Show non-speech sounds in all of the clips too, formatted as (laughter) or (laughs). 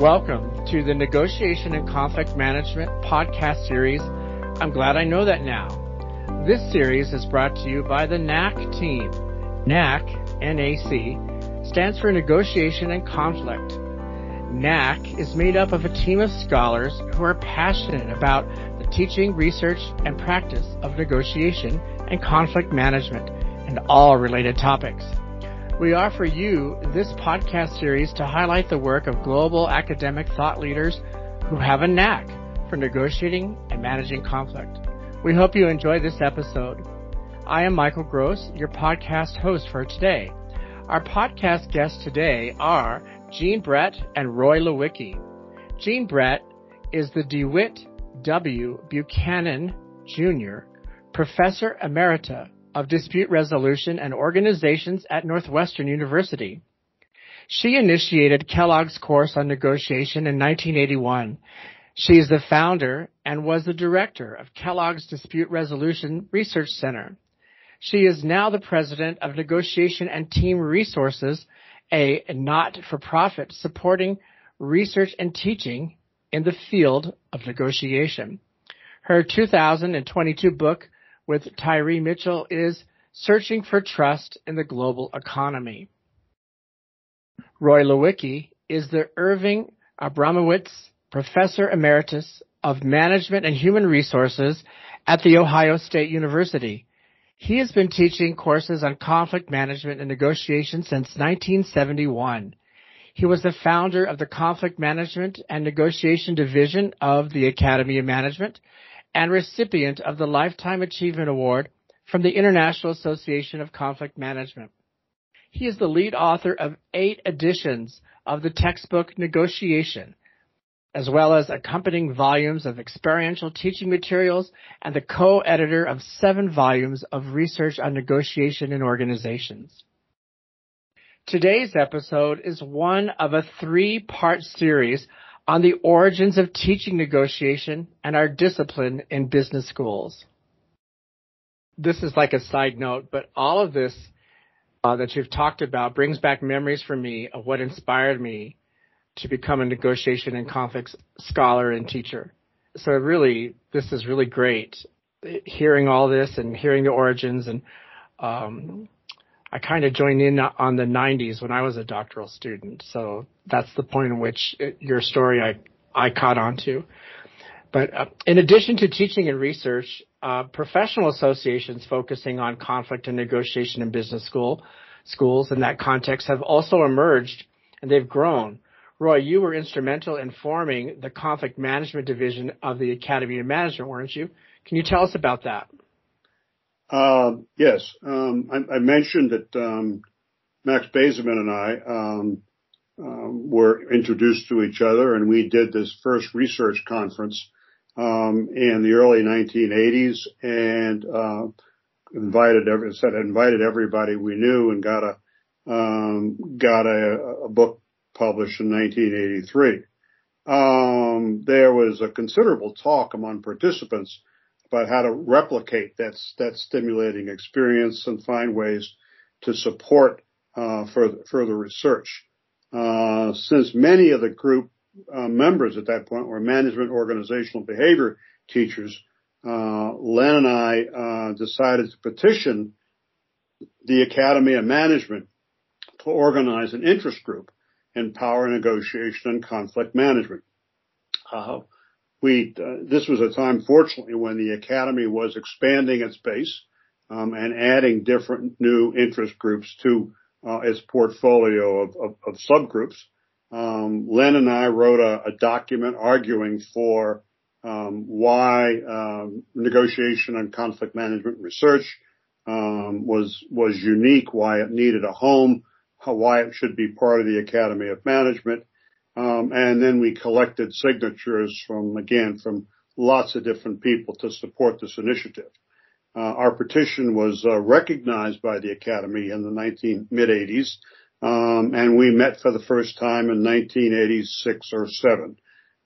Welcome to the Negotiation and Conflict Management podcast series. I'm glad I know that now. This series is brought to you by the NAC team. NAC, N-A-C, stands for Negotiation and Conflict. NAC is made up of a team of scholars who are passionate about the teaching, research, and practice of negotiation and conflict management and all related topics. We offer you this podcast series to highlight the work of global academic thought leaders who have a knack for negotiating and managing conflict. We hope you enjoy this episode. I am Michael Gross, your podcast host for today. Our podcast guests today are Jeanne Brett and Roy Lewicki. Jeanne Brett is the DeWitt W. Buchanan Jr. Professor Emerita of Dispute Resolution and Organizations at Northwestern University. She initiated Kellogg's course on negotiation in 1981. She is the founder and was the director of Kellogg's Dispute Resolution Research Center. She is now the president of Negotiation and Team Resources a not-for-profit supporting research and teaching in the field of negotiation. Her 2022 book with Tyree Mitchell is Searching for Trust in the Global Economy. Roy Lewicki is the Irving Abramowitz Professor Emeritus of Management and Human Resources at The Ohio State University. He has been teaching courses on conflict management and negotiation since 1971. He was the founder of the Conflict Management and Negotiation Division of the Academy of Management and recipient of the Lifetime Achievement Award from the International Association of Conflict Management. He is the lead author of eight editions of the textbook Negotiation, as well as accompanying volumes of experiential teaching materials and the co-editor of seven volumes of research on negotiation in organizations. Today's episode is one of a three-part series on the origins of teaching negotiation and our discipline in business schools. This is like a side note, but all of this uh, that you've talked about brings back memories for me of what inspired me to become a negotiation and conflicts scholar and teacher. So really, this is really great hearing all this and hearing the origins and um, I kind of joined in on the 90s when I was a doctoral student. So that's the point in which it, your story I, I caught on to. But uh, in addition to teaching and research, uh, professional associations focusing on conflict and negotiation in business school schools in that context have also emerged and they've grown. Roy, you were instrumental in forming the conflict management division of the Academy of Management, weren't you? Can you tell us about that? Uh, yes. Um, I, mentioned that um, Max Bazerman and I um, um, were introduced to each other, and we did this first research conference um, in the early 1980s, and uh, invited every said invited everybody we knew, and got a got a, a book published in 1983. Um, there was a considerable talk among participants about how to replicate that, that stimulating experience and find ways to support uh, further, further research. Uh, since many of the group uh, members at that point were management organizational behavior teachers, uh, Len and I uh, decided to petition the Academy of Management to organize an interest group in power negotiation and conflict management. Uh, we uh, this was a time, fortunately, when the academy was expanding its base um, and adding different new interest groups to uh, its portfolio of, of, of subgroups. Um, Len and I wrote a, a document arguing for um, why um, negotiation and conflict management research um, was was unique, why it needed a home, why it should be part of the Academy of Management. Um, and then we collected signatures from, again, from lots of different people to support this initiative. Uh, our petition was uh, recognized by the Academy in the 19 mid 80s, um, and we met for the first time in 1986 or 7.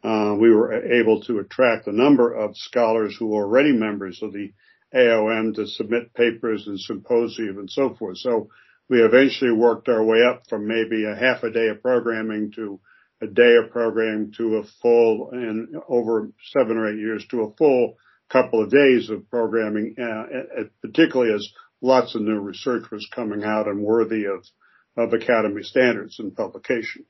Uh, we were able to attract a number of scholars who were already members of the AOM to submit papers and symposium and so forth. So we eventually worked our way up from maybe a half a day of programming to a day of programming to a full and over seven or eight years to a full couple of days of programming, uh, particularly as lots of new research was coming out and worthy of, of academy standards and publication.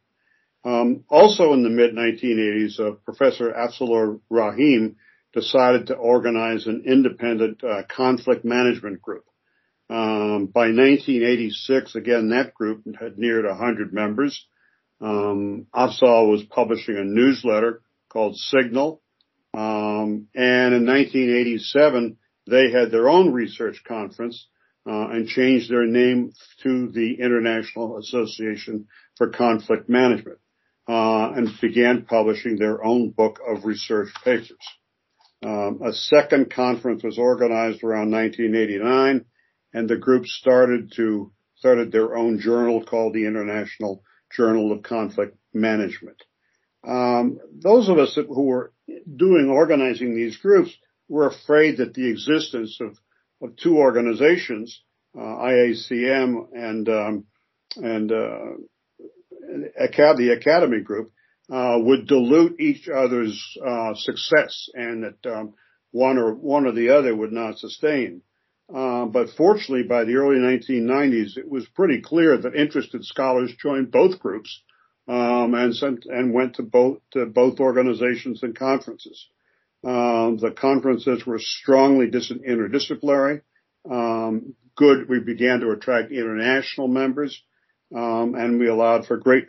Um, also in the mid 1980s, uh, Professor Afzalur Rahim decided to organize an independent uh, conflict management group. Um, by 1986, again, that group had neared 100 members. Um, was publishing a newsletter called Signal. Um, and in 1987, they had their own research conference uh, and changed their name to the International Association for Conflict Management uh, and began publishing their own book of research papers. Um, a second conference was organized around 1989, and the group started to started their own journal called the International Journal of Conflict Management. Um, those of us who were doing organizing these groups were afraid that the existence of, of two organizations, uh, IACM and um, and uh, the Academy Group, uh, would dilute each other's uh, success, and that um, one or one or the other would not sustain. Uh, but fortunately, by the early 1990s, it was pretty clear that interested scholars joined both groups um, and sent and went to both to both organizations and conferences. Um, the conferences were strongly interdisciplinary. Um, good. We began to attract international members, um, and we allowed for great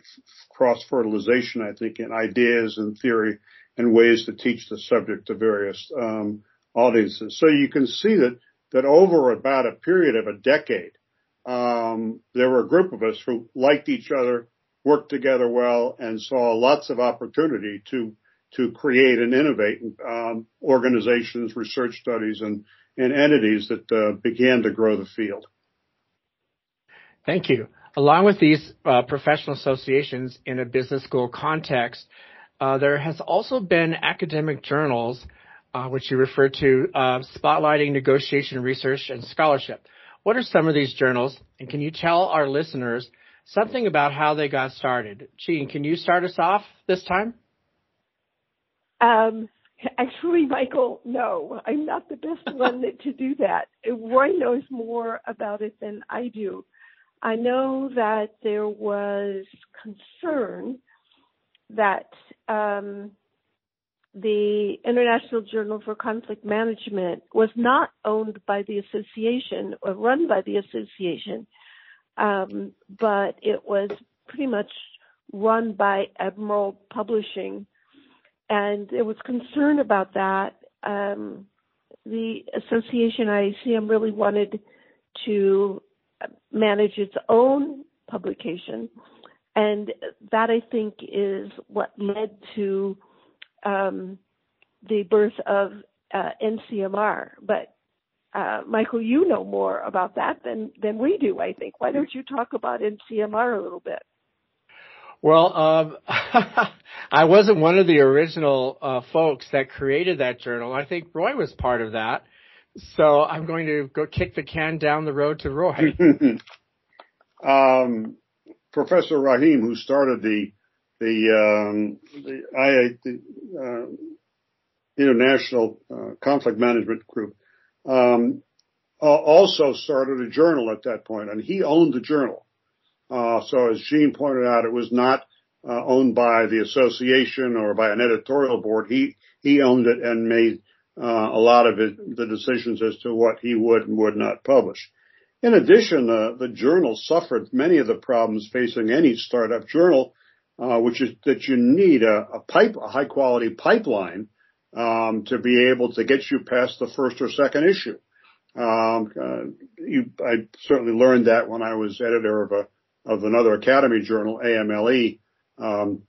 cross fertilization. I think in ideas and theory and ways to teach the subject to various um, audiences. So you can see that that over about a period of a decade, um, there were a group of us who liked each other, worked together well, and saw lots of opportunity to to create and innovate um, organizations, research studies, and and entities that uh, began to grow the field. Thank you. Along with these uh, professional associations in a business school context, uh, there has also been academic journals uh, which you refer to, uh, spotlighting negotiation research and scholarship. What are some of these journals, and can you tell our listeners something about how they got started? Jeanne, can you start us off this time? Um, actually, Michael, no, I'm not the best (laughs) one to do that. Roy knows more about it than I do. I know that there was concern that um, the International Journal for Conflict Management was not owned by the association or run by the association, um, but it was pretty much run by Emerald Publishing. And there was concern about that. Um, the association IACM really wanted to manage its own publication. And that I think is what led to um, the birth of uh, NCMR. But uh, Michael, you know more about that than than we do. I think. Why don't you talk about NCMR a little bit? Well, um, (laughs) I wasn't one of the original uh, folks that created that journal. I think Roy was part of that. So I'm going to go kick the can down the road to Roy. (laughs) um, Professor Rahim, who started the the um, the, the uh, International uh, Conflict Management Group um, also started a journal at that point, and he owned the journal. Uh, so as Jeanne pointed out, it was not uh, owned by the association or by an editorial board. He he owned it and made uh, a lot of it, the decisions as to what he would and would not publish. In addition, uh, the journal suffered many of the problems facing any startup journal, uh, which is that you need a, a pipe, a high quality pipeline, um, to be able to get you past the first or second issue. Um, uh, you, I certainly learned that when I was editor of a, of another academy journal, AMLE, um,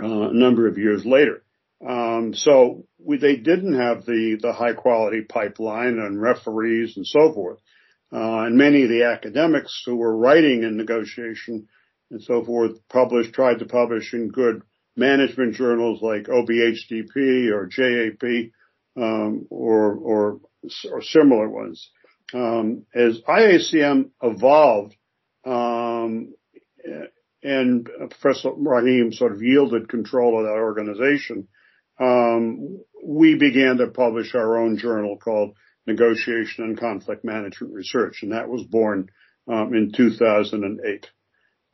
uh, a number of years later. Um, so we, they didn't have the, the high quality pipeline and referees and so forth. Uh, and many of the academics who were writing in negotiation and so forth published, tried to publish in good management journals like OBHDP or JAP, um, or, or, or similar ones. Um, as IACM evolved, um, and Professor Rahim sort of yielded control of that organization, um, we began to publish our own journal called Negotiation and Conflict Management Research, and that was born um, in 2008.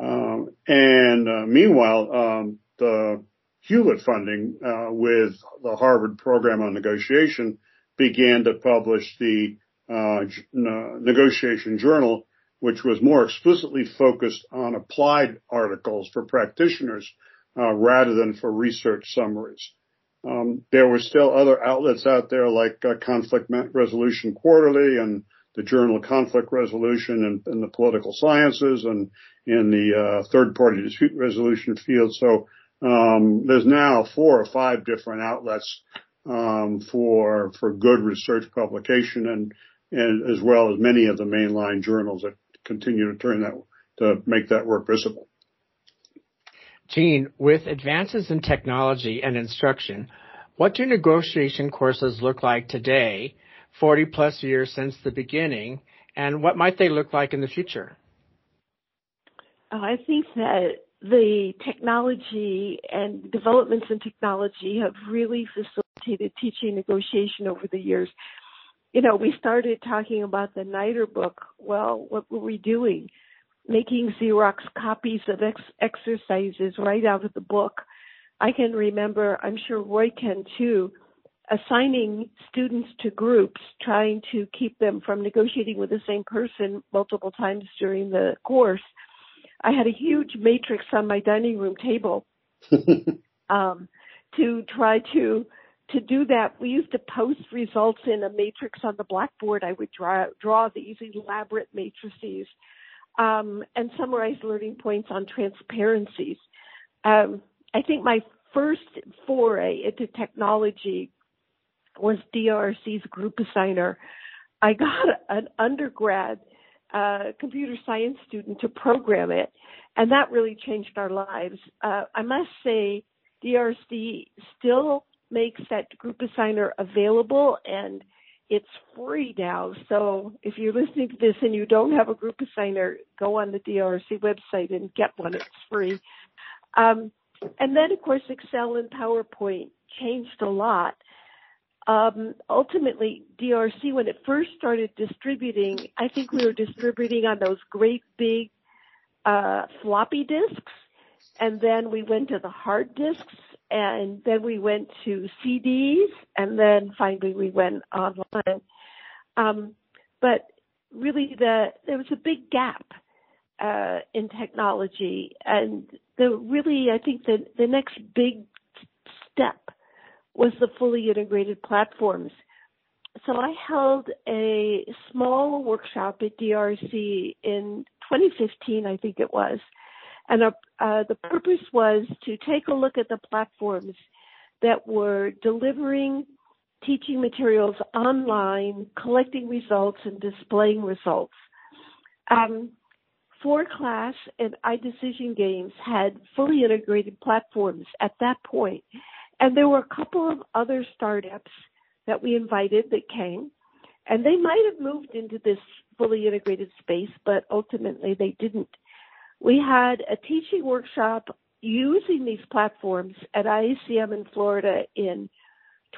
Um, and uh, meanwhile, um, the Hewlett funding uh, with the Harvard Program on Negotiation began to publish the uh, negotiation journal, which was more explicitly focused on applied articles for practitioners uh, rather than for research summaries. Um, there were still other outlets out there like uh, Conflict Resolution Quarterly and the Journal of Conflict Resolution and, the political sciences and in the uh, third party dispute resolution field. So um, there's now four or five different outlets um, for for good research publication and and as well as many of the mainline journals that continue to turn that to make that work visible. Jeanne, with advances in technology and instruction, what do negotiation courses look like today, 40 plus years since the beginning, and what might they look like in the future? Uh, I think that the technology and developments in technology have really facilitated teaching negotiation over the years. You know, we started talking about the NIDR book. Well, what were we doing? Making Xerox copies of ex- exercises right out of the book. I can remember, I'm sure Roy can too, assigning students to groups, trying to keep them from negotiating with the same person multiple times during the course I had a huge matrix on my dining room table (laughs) um, to try to to do that. We used to post results in a matrix on the blackboard. I would draw draw these elaborate matrices um, and summarize learning points on transparencies. Um, I think my first foray into technology was DRC's group assigner. I got an undergrad a computer science student to program it, and that really changed our lives. Uh, I must say, DRC still makes that group assigner available, and it's free now. So if you're listening to this and you don't have a group assigner, go on the DRC website and get one. It's free. Um, and then, of course, Excel and PowerPoint changed a lot um, ultimately DRC when it first started distributing, I think we were distributing on those great big uh, floppy disks, and then we went to the hard disks, and then we went to CDs, and then finally we went online. Um, but really, the there was a big gap uh, in technology, and the really I think the the next big step was the fully integrated platforms. So I held a small workshop at DRC in 2015, I think it was. And uh, uh, the purpose was to take a look at the platforms that were delivering teaching materials online, collecting results, and displaying results. Um, ForClass and iDecision Games had fully integrated platforms at that point, and there were a couple of other startups that we invited that came, and they might have moved into this fully integrated space, but ultimately they didn't. We had a teaching workshop using these platforms at IACM in Florida in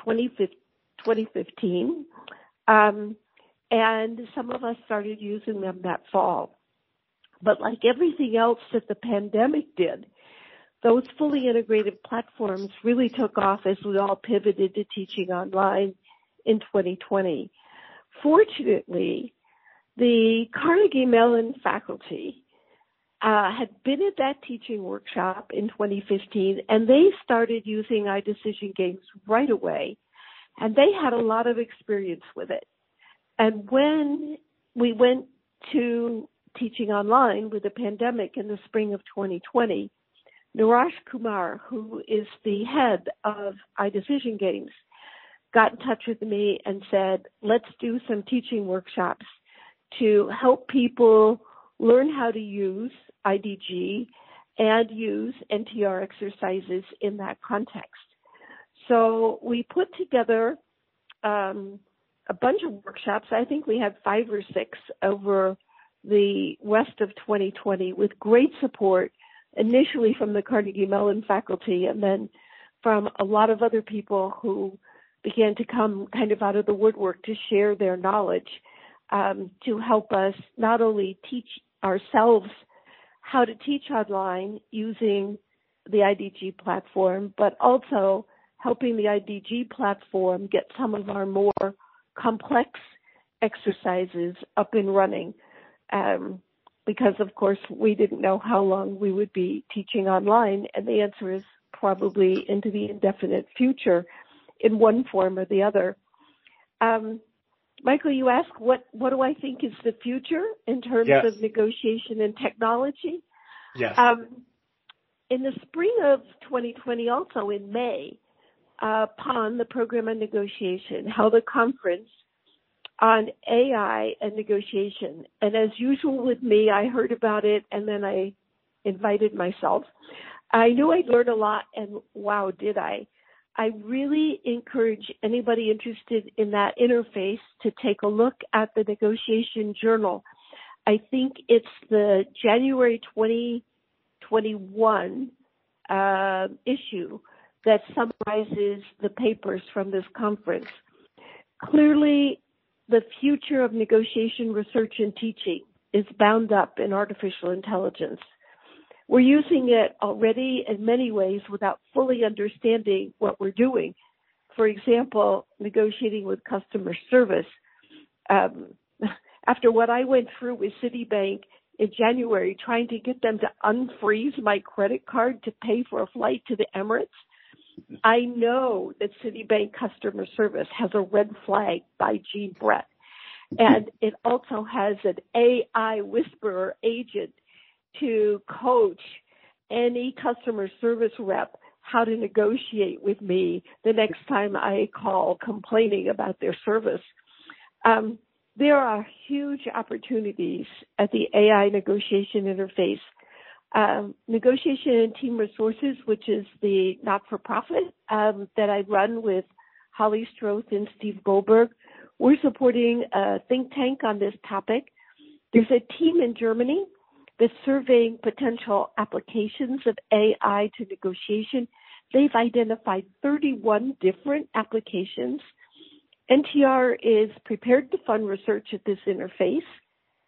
2015. Um, and some of us started using them that fall. But like everything else that the pandemic did, those fully integrated platforms really took off as we all pivoted to teaching online in 2020. Fortunately, the Carnegie Mellon faculty uh, had been at that teaching workshop in 2015 and they started using iDecision Games right away and they had a lot of experience with it. And when we went to teaching online with the pandemic in the spring of 2020, Neeraj Kumar, who is the head of iDecision Games, got in touch with me and said, let's do some teaching workshops to help people learn how to use IDG and use NTR exercises in that context. So we put together um, a bunch of workshops. I think we had five or six over the rest of 2020 with great support initially from the Carnegie Mellon faculty and then from a lot of other people who began to come kind of out of the woodwork to share their knowledge um, to help us not only teach ourselves how to teach online using the IDG platform, but also helping the IDG platform get some of our more complex exercises up and running. Um, because of course we didn't know how long we would be teaching online and the answer is probably into the indefinite future in one form or the other. Um, Michael, you ask what what do I think is the future in terms yes. of negotiation and technology? Yes. Um, in the spring of 2020, also in May, uh, PON, the Program on Negotiation, held a conference on AI and negotiation. And as usual with me, I heard about it and then I invited myself. I knew I'd learn a lot and wow, did I. I really encourage anybody interested in that interface to take a look at the negotiation journal. I think it's the January 2021 uh, issue that summarizes the papers from this conference. Clearly, the future of negotiation research and teaching is bound up in artificial intelligence. We're using it already in many ways without fully understanding what we're doing. For example, negotiating with customer service. Um, (laughs) after what I went through with Citibank in January, trying to get them to unfreeze my credit card to pay for a flight to the Emirates, I know that Citibank customer service has a red flag by Jeanne Brett. And it also has an AI whisperer agent to coach any customer service rep how to negotiate with me the next time I call complaining about their service. Um, there are huge opportunities at the AI negotiation interface. Um, negotiation and Team Resources, which is the not-for-profit um, that I run with Holly Stroth and Steve Goldberg, we're supporting a think tank on this topic. There's a team in Germany that's surveying potential applications of AI to negotiation. They've identified 31 different applications. NTR is prepared to fund research at this interface.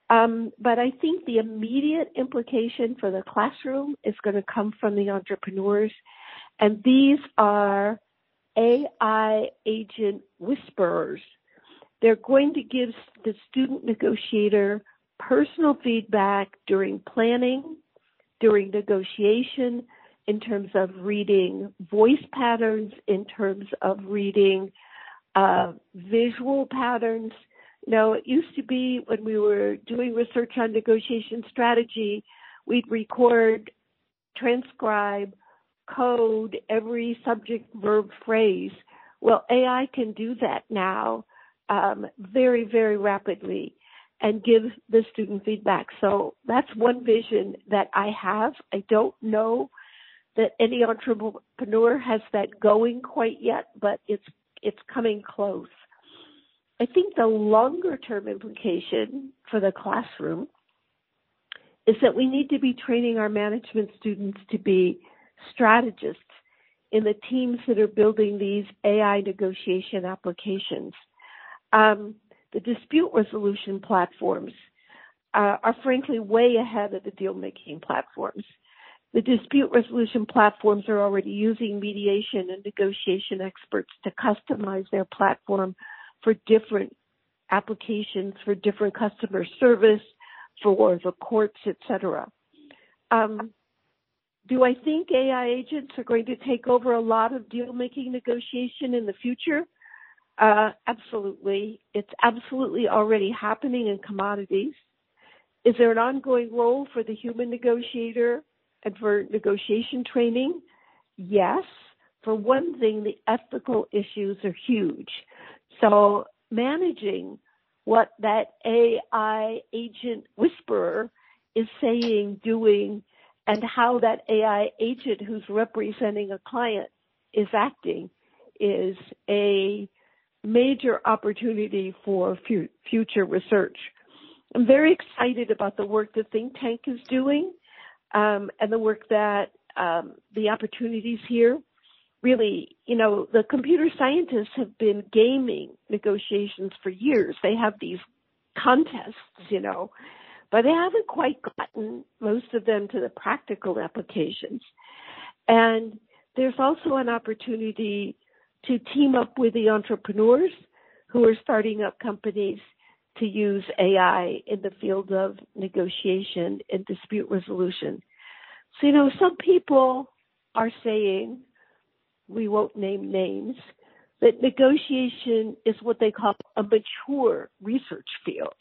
Um, but I think the immediate implication for the classroom is going to come from the entrepreneurs. And these are AI agent whisperers. They're going to give the student negotiator personal feedback during planning, during negotiation, in terms of reading voice patterns, in terms of reading uh, visual patterns. Now, it used to be when we were doing research on negotiation strategy, we'd record, transcribe, code every subject, verb, phrase. Well, AI can do that now um, very, very rapidly and give the student feedback. So that's one vision that I have. I don't know that any entrepreneur has that going quite yet, but it's it's coming close. I think the longer term implication for the classroom is that we need to be training our management students to be strategists in the teams that are building these AI negotiation applications. Um, the dispute resolution platforms uh, are frankly way ahead of the deal making platforms. The dispute resolution platforms are already using mediation and negotiation experts to customize their platform for different applications, for different customer service, for the courts, etc. Um, do I think AI agents are going to take over a lot of deal making negotiation in the future? Uh, absolutely. It's absolutely already happening in commodities. Is there an ongoing role for the human negotiator and for negotiation training? Yes. For one thing, the ethical issues are huge. So managing what that AI agent whisperer is saying, doing, and how that AI agent who's representing a client is acting is a major opportunity for future research. I'm very excited about the work the think tank is doing. um, and the work that um, the opportunities here. Really, you know, the computer scientists have been gaming negotiations for years. They have these contests, you know, but they haven't quite gotten most of them to the practical applications. And there's also an opportunity to team up with the entrepreneurs who are starting up companies to use AI in the field of negotiation and dispute resolution. So, you know, some people are saying, we won't name names, that negotiation is what they call a mature research field.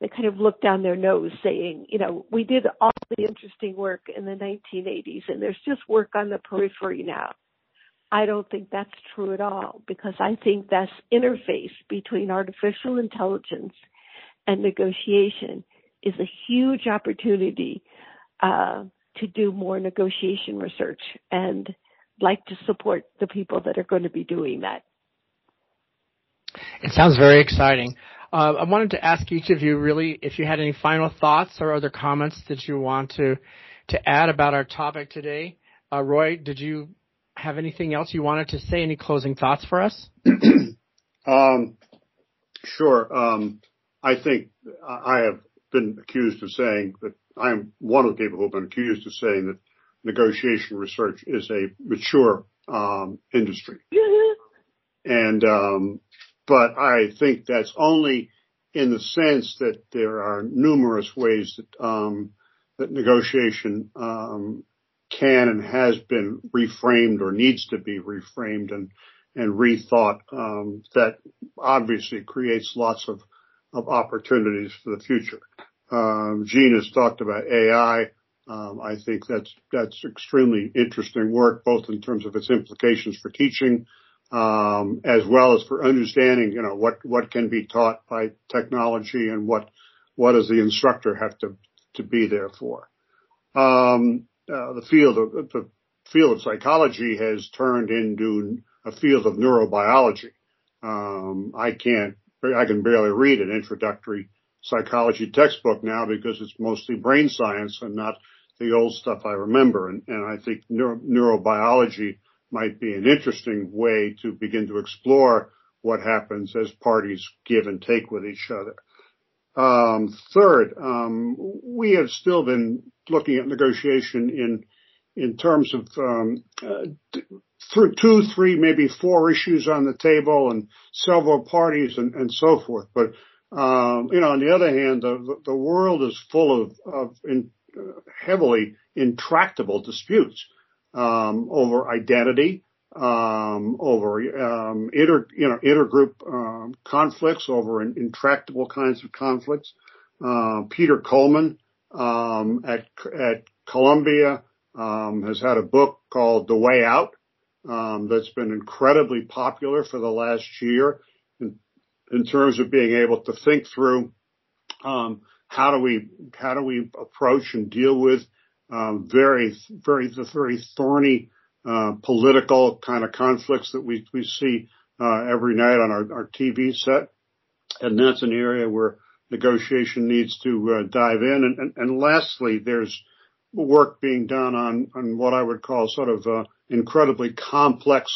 They kind of look down their nose saying, you know, we did all the interesting work in the 1980s and there's just work on the periphery now. I don't think that's true at all because I think that interface between artificial intelligence and negotiation is a huge opportunity uh, to do more negotiation research and like to support the people that are going to be doing that. It sounds very exciting. Uh, I wanted to ask each of you really if you had any final thoughts or other comments that you want to to add about our topic today. Uh, Roy, did you have anything else you wanted to say? Any closing thoughts for us? (clears throat) um, sure. Um, I think I have been accused of saying that I am one of the people who have been accused of saying that negotiation research is a mature um, industry. and um, but I think that's only in the sense that there are numerous ways that um, that negotiation um, can and has been reframed or needs to be reframed and and rethought. Um, that obviously creates lots of of opportunities for the future. Um, Jeanne has talked about AI. Um, I think that's that's extremely interesting work, both in terms of its implications for teaching, um, as well as for understanding, you know, what what can be taught by technology and what what does the instructor have to to be there for. Um, uh, the field of the field of psychology has turned into a field of neurobiology. Um, I can't, I can barely read an introductory psychology textbook now because it's mostly brain science and not the old stuff I remember. And, and I think neuro, neurobiology might be an interesting way to begin to explore what happens as parties give and take with each other. Um, third, um, we have still been looking at negotiation in in terms of um, uh, through two, three, maybe four issues on the table and several parties and, and so forth. But um, you know, on the other hand, the the world is full of of in, heavily intractable disputes um, over identity, um, over um, inter you know intergroup um, conflicts, over in, intractable kinds of conflicts. Uh, Peter Coleman um, at at Columbia um, has had a book called The Way Out um, that's been incredibly popular for the last year in, in terms of being able to think through um, how do we how do we approach and deal with um, very very very thorny uh, political kind of conflicts that we we see uh, every night on our, our TV set, and that's an area where negotiation needs to uh, dive in. And, and, and, lastly, there's work being done on on what I would call sort of uh, incredibly complex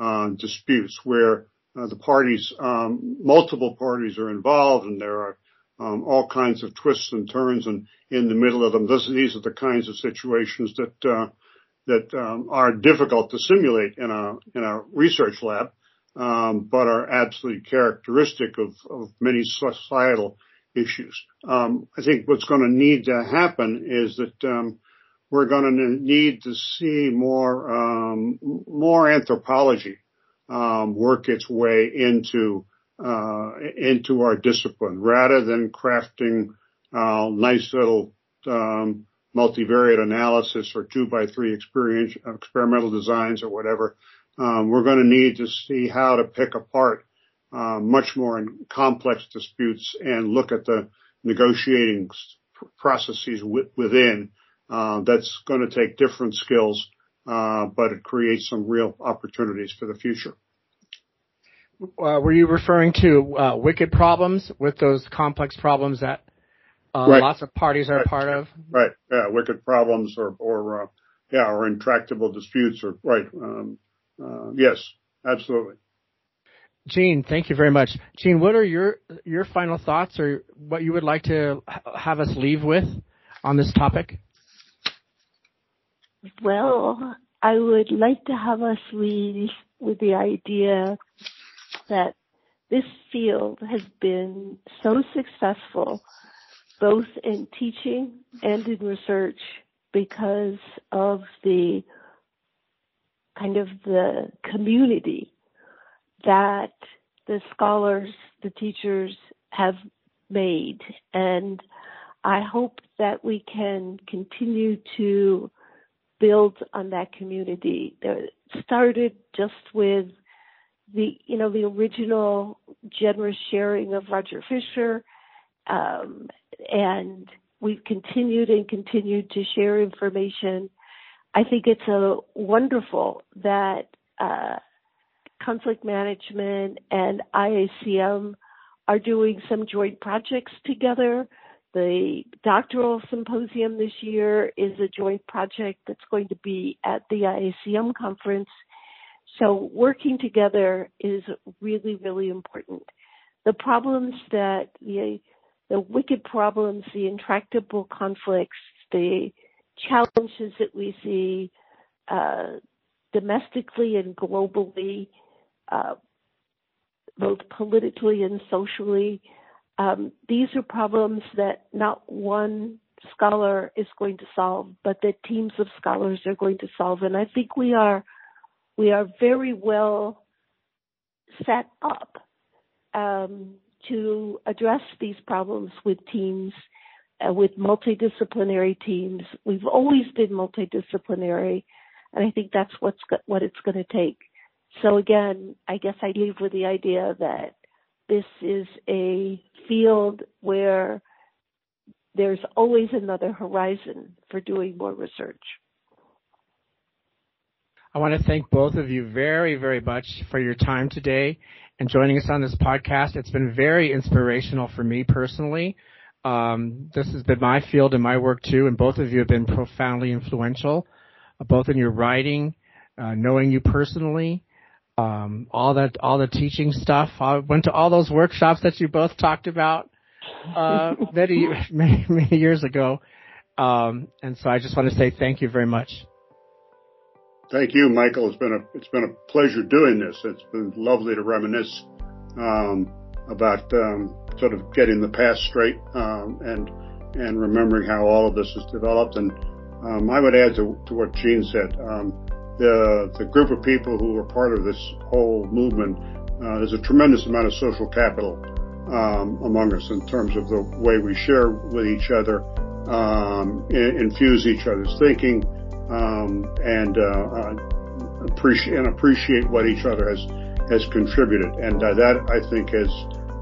uh, disputes where uh, the parties, um, multiple parties are involved, and there are um, all kinds of twists and turns, and in the middle of them, this, these are the kinds of situations that that um, are difficult to simulate in a in a research lab, um, but are absolutely characteristic of, of many societal issues. Um, I think what's going to need to happen is that um, we're going to need to see more um, more anthropology um, work its way into uh, into our discipline, rather than crafting uh, nice little um, multivariate analysis or two by three experimental designs or whatever. Um, we're going to need to see how to pick apart uh, much more complex disputes and look at the negotiating processes within. Uh, that's going to take different skills, uh, but it creates some real opportunities for the future. Uh, were you referring to uh, wicked problems with those complex problems that uh, right. lots of parties are right. part of. Right. Yeah. Wicked problems or, or, uh, yeah, or intractable disputes or, right. Um, uh, yes, absolutely. Jeanne, thank you very much. Jeanne, what are your, your final thoughts or what you would like to have us leave with on this topic? Well, I would like to have us leave with the idea that this field has been so successful both in teaching and in research because of the kind of the community that the scholars, the teachers have made. And I hope that we can continue to build on that community. It started just with the, you know, the original generous sharing of Roger Fisher, um, and we've continued and continued to share information. I think it's a wonderful that uh, conflict management and IACM are doing some joint projects together. The doctoral symposium this year is a joint project that's going to be at the IACM conference. So working together is really, really important. The problems that the the wicked problems, the intractable conflicts, the challenges that we see uh, domestically and globally, uh, both politically and socially. Um, these are problems that not one scholar is going to solve, but that teams of scholars are going to solve. And I think we are we are very well set up um, to address these problems with teams, uh, with multidisciplinary teams. We've always been multidisciplinary, and I think that's what's go- what it's going to take. So again, I guess I leave with the idea that this is a field where there's always another horizon for doing more research. I want to thank both of you very, very much for your time today and joining us on this podcast. It's been very inspirational for me personally. Um, this has been my field and my work too, and both of you have been profoundly influential, uh, both in your writing, uh, knowing you personally, um, all that, all the teaching stuff. I went to all those workshops that you both talked about uh, (laughs) many, many, many years ago, um, and so I just want to say thank you very much. Thank you, Michael. It's been a it's been a pleasure doing this. It's been lovely to reminisce um, about um, sort of getting the past straight um, and and remembering how all of this has developed. And um, I would add to, to what Jeanne said. Um, the the group of people who are part of this whole movement, uh, there's a tremendous amount of social capital um, among us in terms of the way we share with each other, um, infuse each other's thinking um, and uh, uh, appreciate and appreciate what each other has has contributed, and uh, that I think has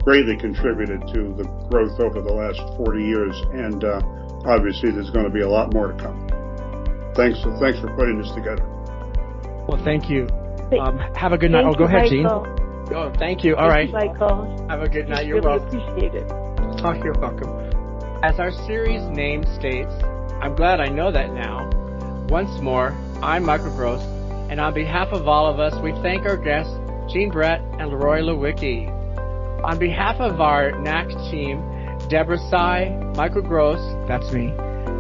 greatly contributed to the growth over the last 40 years. And uh, obviously, there's going to be a lot more to come. Thanks, for, thanks for putting this together. Well, thank you. Um, have a good night. Oh, go ahead, Jeanne. Oh, thank you. All thank right. You, Michael. Have a good night. You're really welcome. Appreciate it. Oh, you're welcome. As our series name states, I'm glad I know that now. Once more, I'm Michael Gross, and on behalf of all of us, we thank our guests, Jeanne Brett and Leroy Lewicki. On behalf of our NAC team, Deborah Cai, Michael Gross, that's me,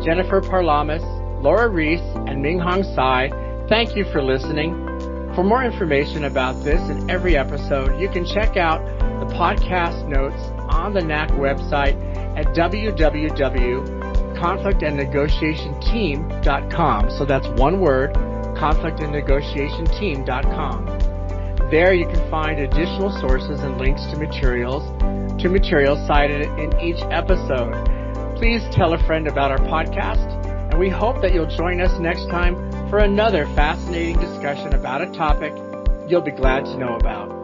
Jennifer Parlamis, Laura Rees, and Ming Hong Tsai, thank you for listening. For more information about this and every episode, you can check out the podcast notes on the NAC website at www conflictandnegotiationteam.com. So that's one word, conflictandnegotiationteam.com. There you can find additional sources and links to materials, to materials cited in each episode. Please tell a friend about our podcast, and we hope that you'll join us next time for another fascinating discussion about a topic you'll be glad to know about.